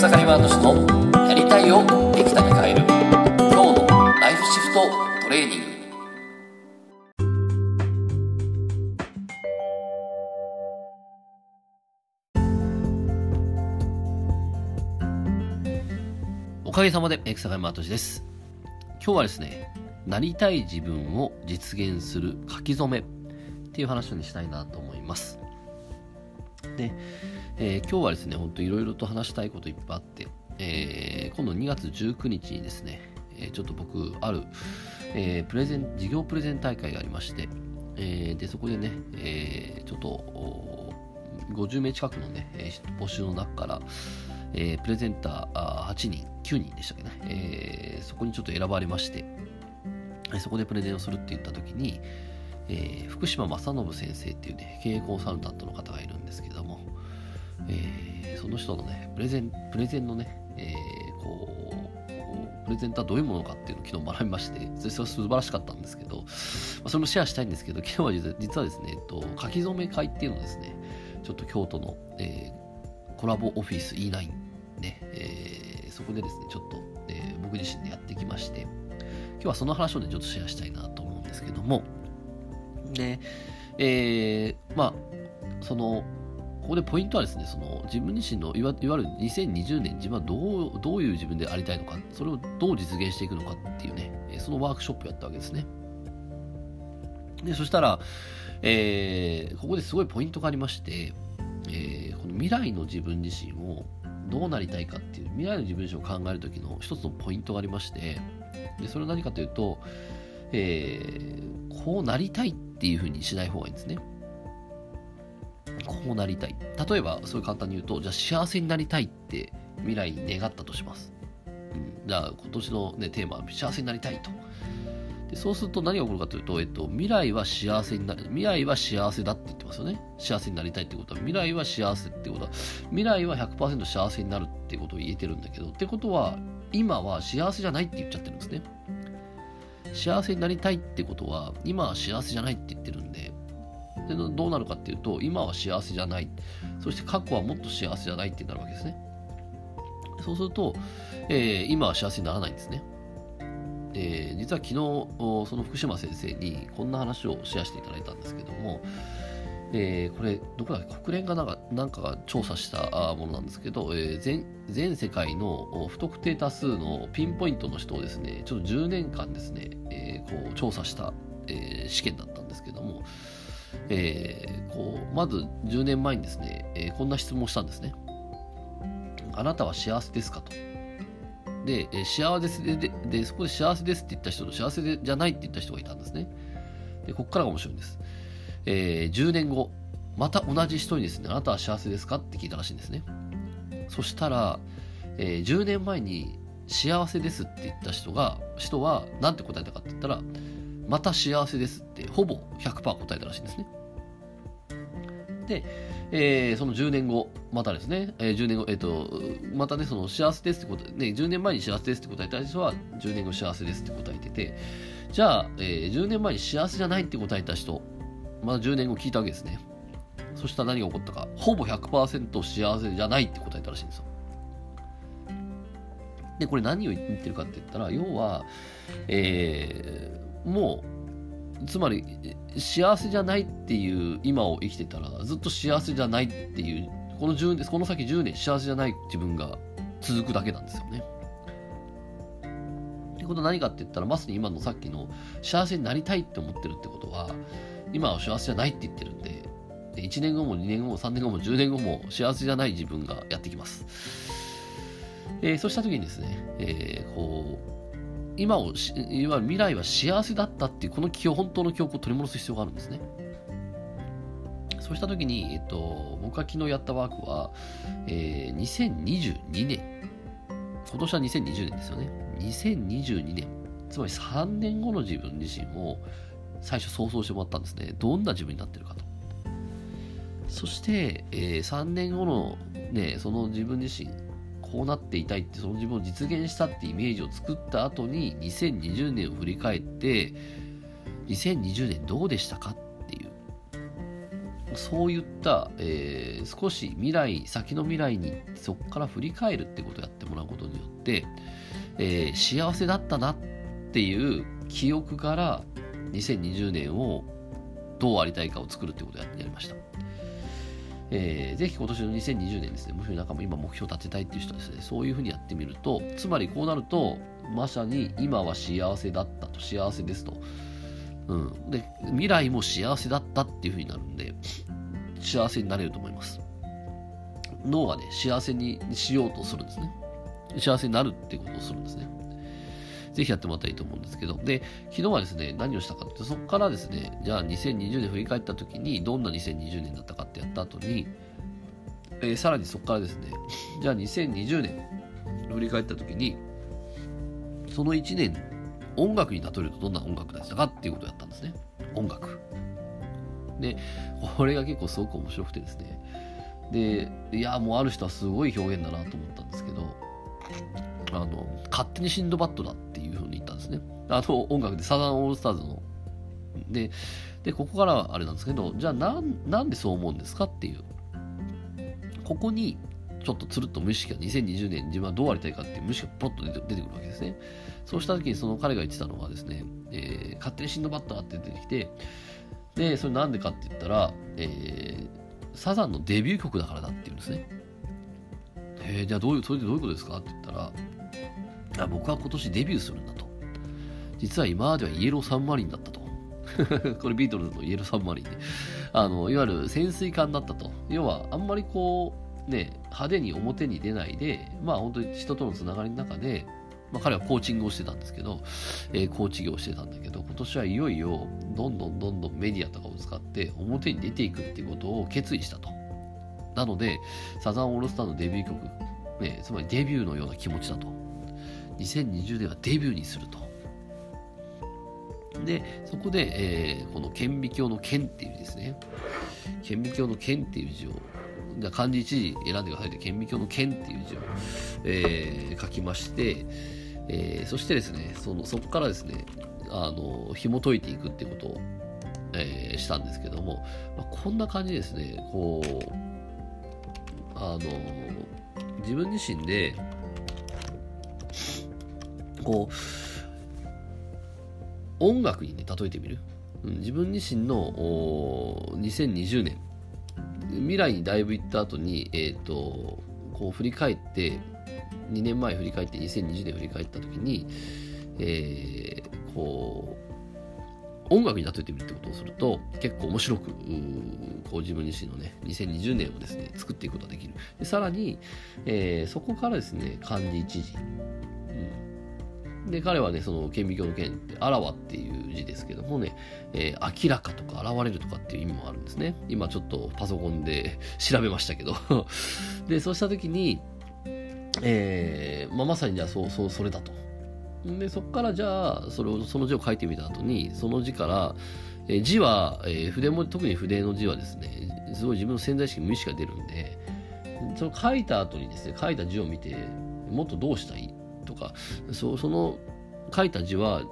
草刈ワード氏のやりたいをできたに変える今日のライフシフトトレーニング。おかげさまで草刈ワード氏です。今日はですねなりたい自分を実現する書き初めっていう話にしたいなと思います。で、えー、今日はですね、ほんといろいろと話したいこといっぱいあって、えー、今度2月19日にですね、えー、ちょっと僕、ある、えプレゼン、事業プレゼン大会がありまして、えで、そこでね、えちょっと、50名近くのね、募集の中から、えプレゼンター8人、9人でしたっけね、えそこにちょっと選ばれまして、そこでプレゼンをするって言った時に、え、福島正信先生っていうね、経営コンサルタントの方がいるんですけども、えー、その人のね、プレゼン、プレゼンのね、えー、こう、プレゼントはどういうものかっていうのを昨日学びまして、それは素晴らしかったんですけど、まあ、それもシェアしたいんですけど、昨日は実はですね、えっと、書き初め会っていうのをですね、ちょっと京都の、えー、コラボオフィス E9 ね、えー、そこでですね、ちょっと、えー、僕自身でやってきまして、今日はその話をね、ちょっとシェアしたいなと思うんですけども、で、えー、まあ、その、ここでポイントはですね、その自分自身のいわいわゆる2020年自分はどうどういう自分でありたいのか、それをどう実現していくのかっていうね、そのワークショップをやったわけですね。で、そしたら、えー、ここですごいポイントがありまして、えー、この未来の自分自身をどうなりたいかっていう未来の自分自身を考える時の一つのポイントがありましてでそれは何かというと、えー、こうなりたいっていうふうにしない方がいいんですね。こうなりたい。例えば、そう簡単に言うと、じゃあ幸せになりたいって未来に願ったとします。うん、じゃあ今年の、ね、テーマは幸せになりたいと。でそうすると何が起こるかというと、えっと、未来は幸せになる。未来は幸せだって言ってますよね。幸せになりたいってことは、未来は幸せってことは、未来は100%幸せになるってことを言えてるんだけど、ってことは、今は幸せじゃないって言っちゃってるんですね。幸せになりたいってことは、今は幸せじゃないって言ってるんで、でどうなるかっていうと、今は幸せじゃない。そして過去はもっと幸せじゃないってなるわけですね。そうすると、えー、今は幸せにならないんですね。えー、実は昨日、その福島先生にこんな話をシェアしていただいたんですけども、えー、これ、どこだっけ、国連がなんかなんかが調査したものなんですけど、えー、全全世界の不特定多数のピンポイントの人をですね、ちょっと10年間ですね、えー、こう調査した、え、試験だったんですけども、えー、こうまず10年前にですね、えー、こんな質問をしたんですね。あなたは幸せですかと。で、えー、幸せででで、そこで幸せですって言った人と幸せでじゃないって言った人がいたんですね。で、ここからが面白いんです。えー、10年後、また同じ人にですね、あなたは幸せですかって聞いたらしいんですね。そしたら、えー、10年前に幸せですって言った人が、人は何て答えたかって言ったら、また幸せですってほぼ100%答えたらしいんですね。で、えー、その10年後、またですね、えー、10年後、えっ、ー、と、またね、その幸せですってこと、ね、10年前に幸せですって答えた人は、10年後幸せですって答えてて、じゃあ、えー、10年前に幸せじゃないって答えた人、また10年後聞いたわけですね。そしたら何が起こったか、ほぼ100%幸せじゃないって答えたらしいんですよ。で、これ何を言ってるかって言ったら、要は、えー、もうつまり幸せじゃないっていう今を生きてたらずっと幸せじゃないっていうこの10年この先10年幸せじゃない自分が続くだけなんですよね。ってことは何かって言ったらまさに今のさっきの幸せになりたいって思ってるってことは今は幸せじゃないって言ってるんでで1年後も2年後も3年後も10年後も幸せじゃない自分がやってきます。えー、そうした時にですね、えー、こう今を、いわゆる未来は幸せだったっていう、この記憶、本当の記憶を取り戻す必要があるんですね。そうしたときに、えっと、僕が昨日やったワークは、えー、2022年、今年は2020年ですよね。2022年、つまり3年後の自分自身を最初想像してもらったんですね。どんな自分になってるかと。そして、えー、3年後のね、その自分自身、こうなっていたいってその自分を実現したってイメージを作った後に2020年を振り返って2020年どうでしたかっていうそういった、えー、少し未来先の未来にそこから振り返るってことをやってもらうことによって、えー、幸せだったなっていう記憶から2020年をどうありたいかを作るってことをやりました。えー、ぜひ今年の2020年ですね、もしなんかも今目標立てたいっていう人はですね、そういうふうにやってみると、つまりこうなると、まさに今は幸せだったと、幸せですと。うん。で、未来も幸せだったっていうふうになるんで、幸せになれると思います。脳がね、幸せにしようとするんですね。幸せになるっていうことをするんですね。ぜひやってもらったらいいと思うんですけど、で、昨日はですね、何をしたかって、そこからですね、じゃあ2020年振り返った時に、どんな2020年だったかってやった後に、えー、さらにそこからですね、じゃあ2020年振り返った時に、その1年、音楽に例えるとどんな音楽だったかっていうことをやったんですね。音楽。で、これが結構すごく面白くてですね。で、いや、もうある人はすごい表現だなと思ったんですけど、あの、勝手にシンドバッドだっあの音楽でサザンオールスターズの。で、で、ここからはあれなんですけど、じゃあなん、なんでそう思うんですかっていう。ここに、ちょっとつるっと無意識が2020年自分はどうありたいかっていう無意識がポッと出てくるわけですね。そうした時にその彼が言ってたのはですね、えー、勝手にシンドバッドだって出てきて、で、それなんでかって言ったら、えー、サザンのデビュー曲だからだって言うんですね。えー、じゃあどういう、それでどういうことですかって言ったら、僕は今年デビューするん。実は今まではイエローサンマリンだったと。これビートルズのイエローサンマリンで、あの、いわゆる潜水艦だったと。要は、あんまりこう、ね、派手に表に出ないで、まあ本当に人とのつながりの中で、まあ彼はコーチングをしてたんですけど、えー、コーチ業をしてたんだけど、今年はいよいよ、どんどんどんどんメディアとかを使って表に出ていくっていうことを決意したと。なので、サザンオールスターのデビュー曲、ね、つまりデビューのような気持ちだと。2020年はデビューにすると。で、そこで、えー、この顕微鏡の顕っていう字ですね。顕微鏡の顕っていう字を、じゃ漢字一字選んでくださいって、顕微鏡の顕っていう字を、えー、書きまして、えー、そしてですね、そのそこからですね、あの紐解いていくっていうことを、えー、したんですけども、まあ、こんな感じですね、こう、あの自分自身で、こう、音楽にね、例えてみる？うん、自分自身の2020年、未来にだいぶ行った後に、えっ、ー、と、こう振り返って、2年前振り返って2020年振り返った時に、えー、こう、音楽に例えてみるってことをすると結構面白くこう自分自身のね2020年をですね作っていくことができる。でさらに、えー、そこからですね漢字一字で、彼はね、その顕微鏡の剣って、あらわっていう字ですけどもね、えー、明らかとか現れるとかっていう意味もあるんですね。今ちょっとパソコンで 調べましたけど で、そうした時に、えー、まあ、まさにじゃあそう、そう、それだと。で、そこからじゃあ、それを、その字を書いてみた後に、その字から、えー、字は、えー、筆も、特に筆の字はですね、すごい自分の潜在意識無意識が出るんで、その書いた後にですね、書いた字を見て、もっとどうしたいとかそその書いた字は、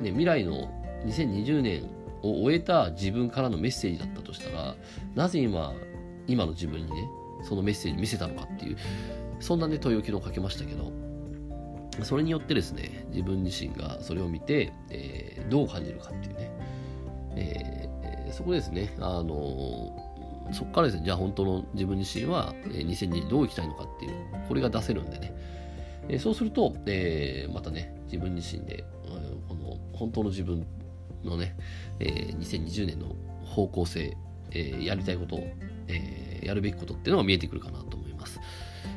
ね、未来の2020年を終えた自分からのメッセージだったとしたらなぜ今今の自分にねそのメッセージ見せたのかっていうそんなね問いを昨日かけましたけどそれによってですね自分自身がそれを見て、えー、どう感じるかっていうね、えー、そこですねあのー、そこからですねじゃあ本当の自分自身は2020どう生きたいのかっていうこれが出せるんでねえそうすると、え、またね、自分自身で、この本当の自分のね、えー、2020年の方向性、え、やりたいこと、え、やるべきことっていうのが見えてくるかなと思います。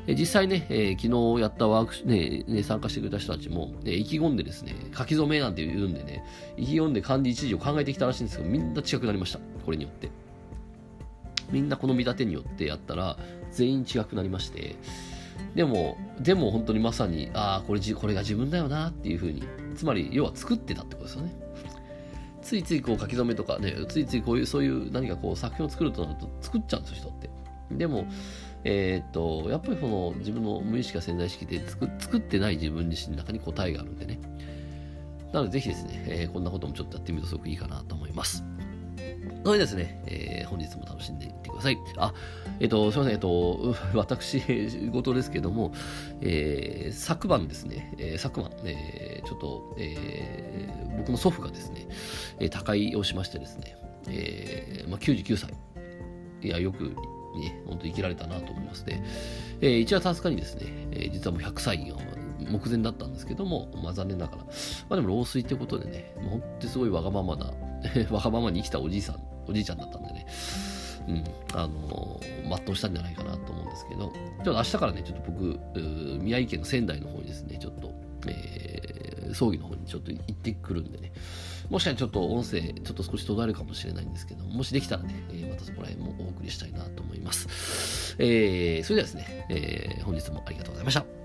え実際ね、えー、昨日やったワークね、ね、参加してくれた人たちも、ね、意気込んでですね、書き初めなんて言うんでね、意気込んで漢字一字を考えてきたらしいんですけど、みんな違くなりました。これによって。みんなこの見立てによってやったら、全員違くなりまして、でも、でも本当にまさに、ああ、これこれが自分だよなっていうふうに、つまり、要は作ってたってことですよね。ついついこう書き留めとかね、ついついこういう、そういう何かこう作品を作るとなると作っちゃうんですよ、人って。でも、えー、っと、やっぱりその自分の無意識や潜在意識で作作ってない自分自身の中に答えがあるんでね。なのでぜひですね、えー、こんなこともちょっとやってみるとすごくいいかなと思います。それですね、えー、本日も楽しんでいってください。あ、えっ、と、すみません、えっ、と、私事ですけども、えー、昨晩ですね、えー、昨晩、えー、ちょっと、えー、僕の祖父がですね、えー、他界をしましてですね、えーまあ、99歳。いや、よく、ね、本当生きられたなと思いますね。えー、1月20日にですね、えー、実はもう100歳を目前だったんですけども、まあ残念ながら、まあでも老衰ってことでね、もう本当にすごいわがままな、わがままに生きたおじいさん、おじいちゃんだったんでね、うん、あの、全うしたんじゃないかなと思うんですけど、ちょっと明日からね、ちょっと僕、宮城県の仙台の方にですね、ちょっと、えー、葬儀の方にちょっと行ってくるんでね、もしかしたらちょっと音声、ちょっと少し途絶えるかもしれないんですけど、もしできたらね、えー、またそこら辺もお送りしたいなと思います。えー、それではですね、えー、本日もありがとうございました。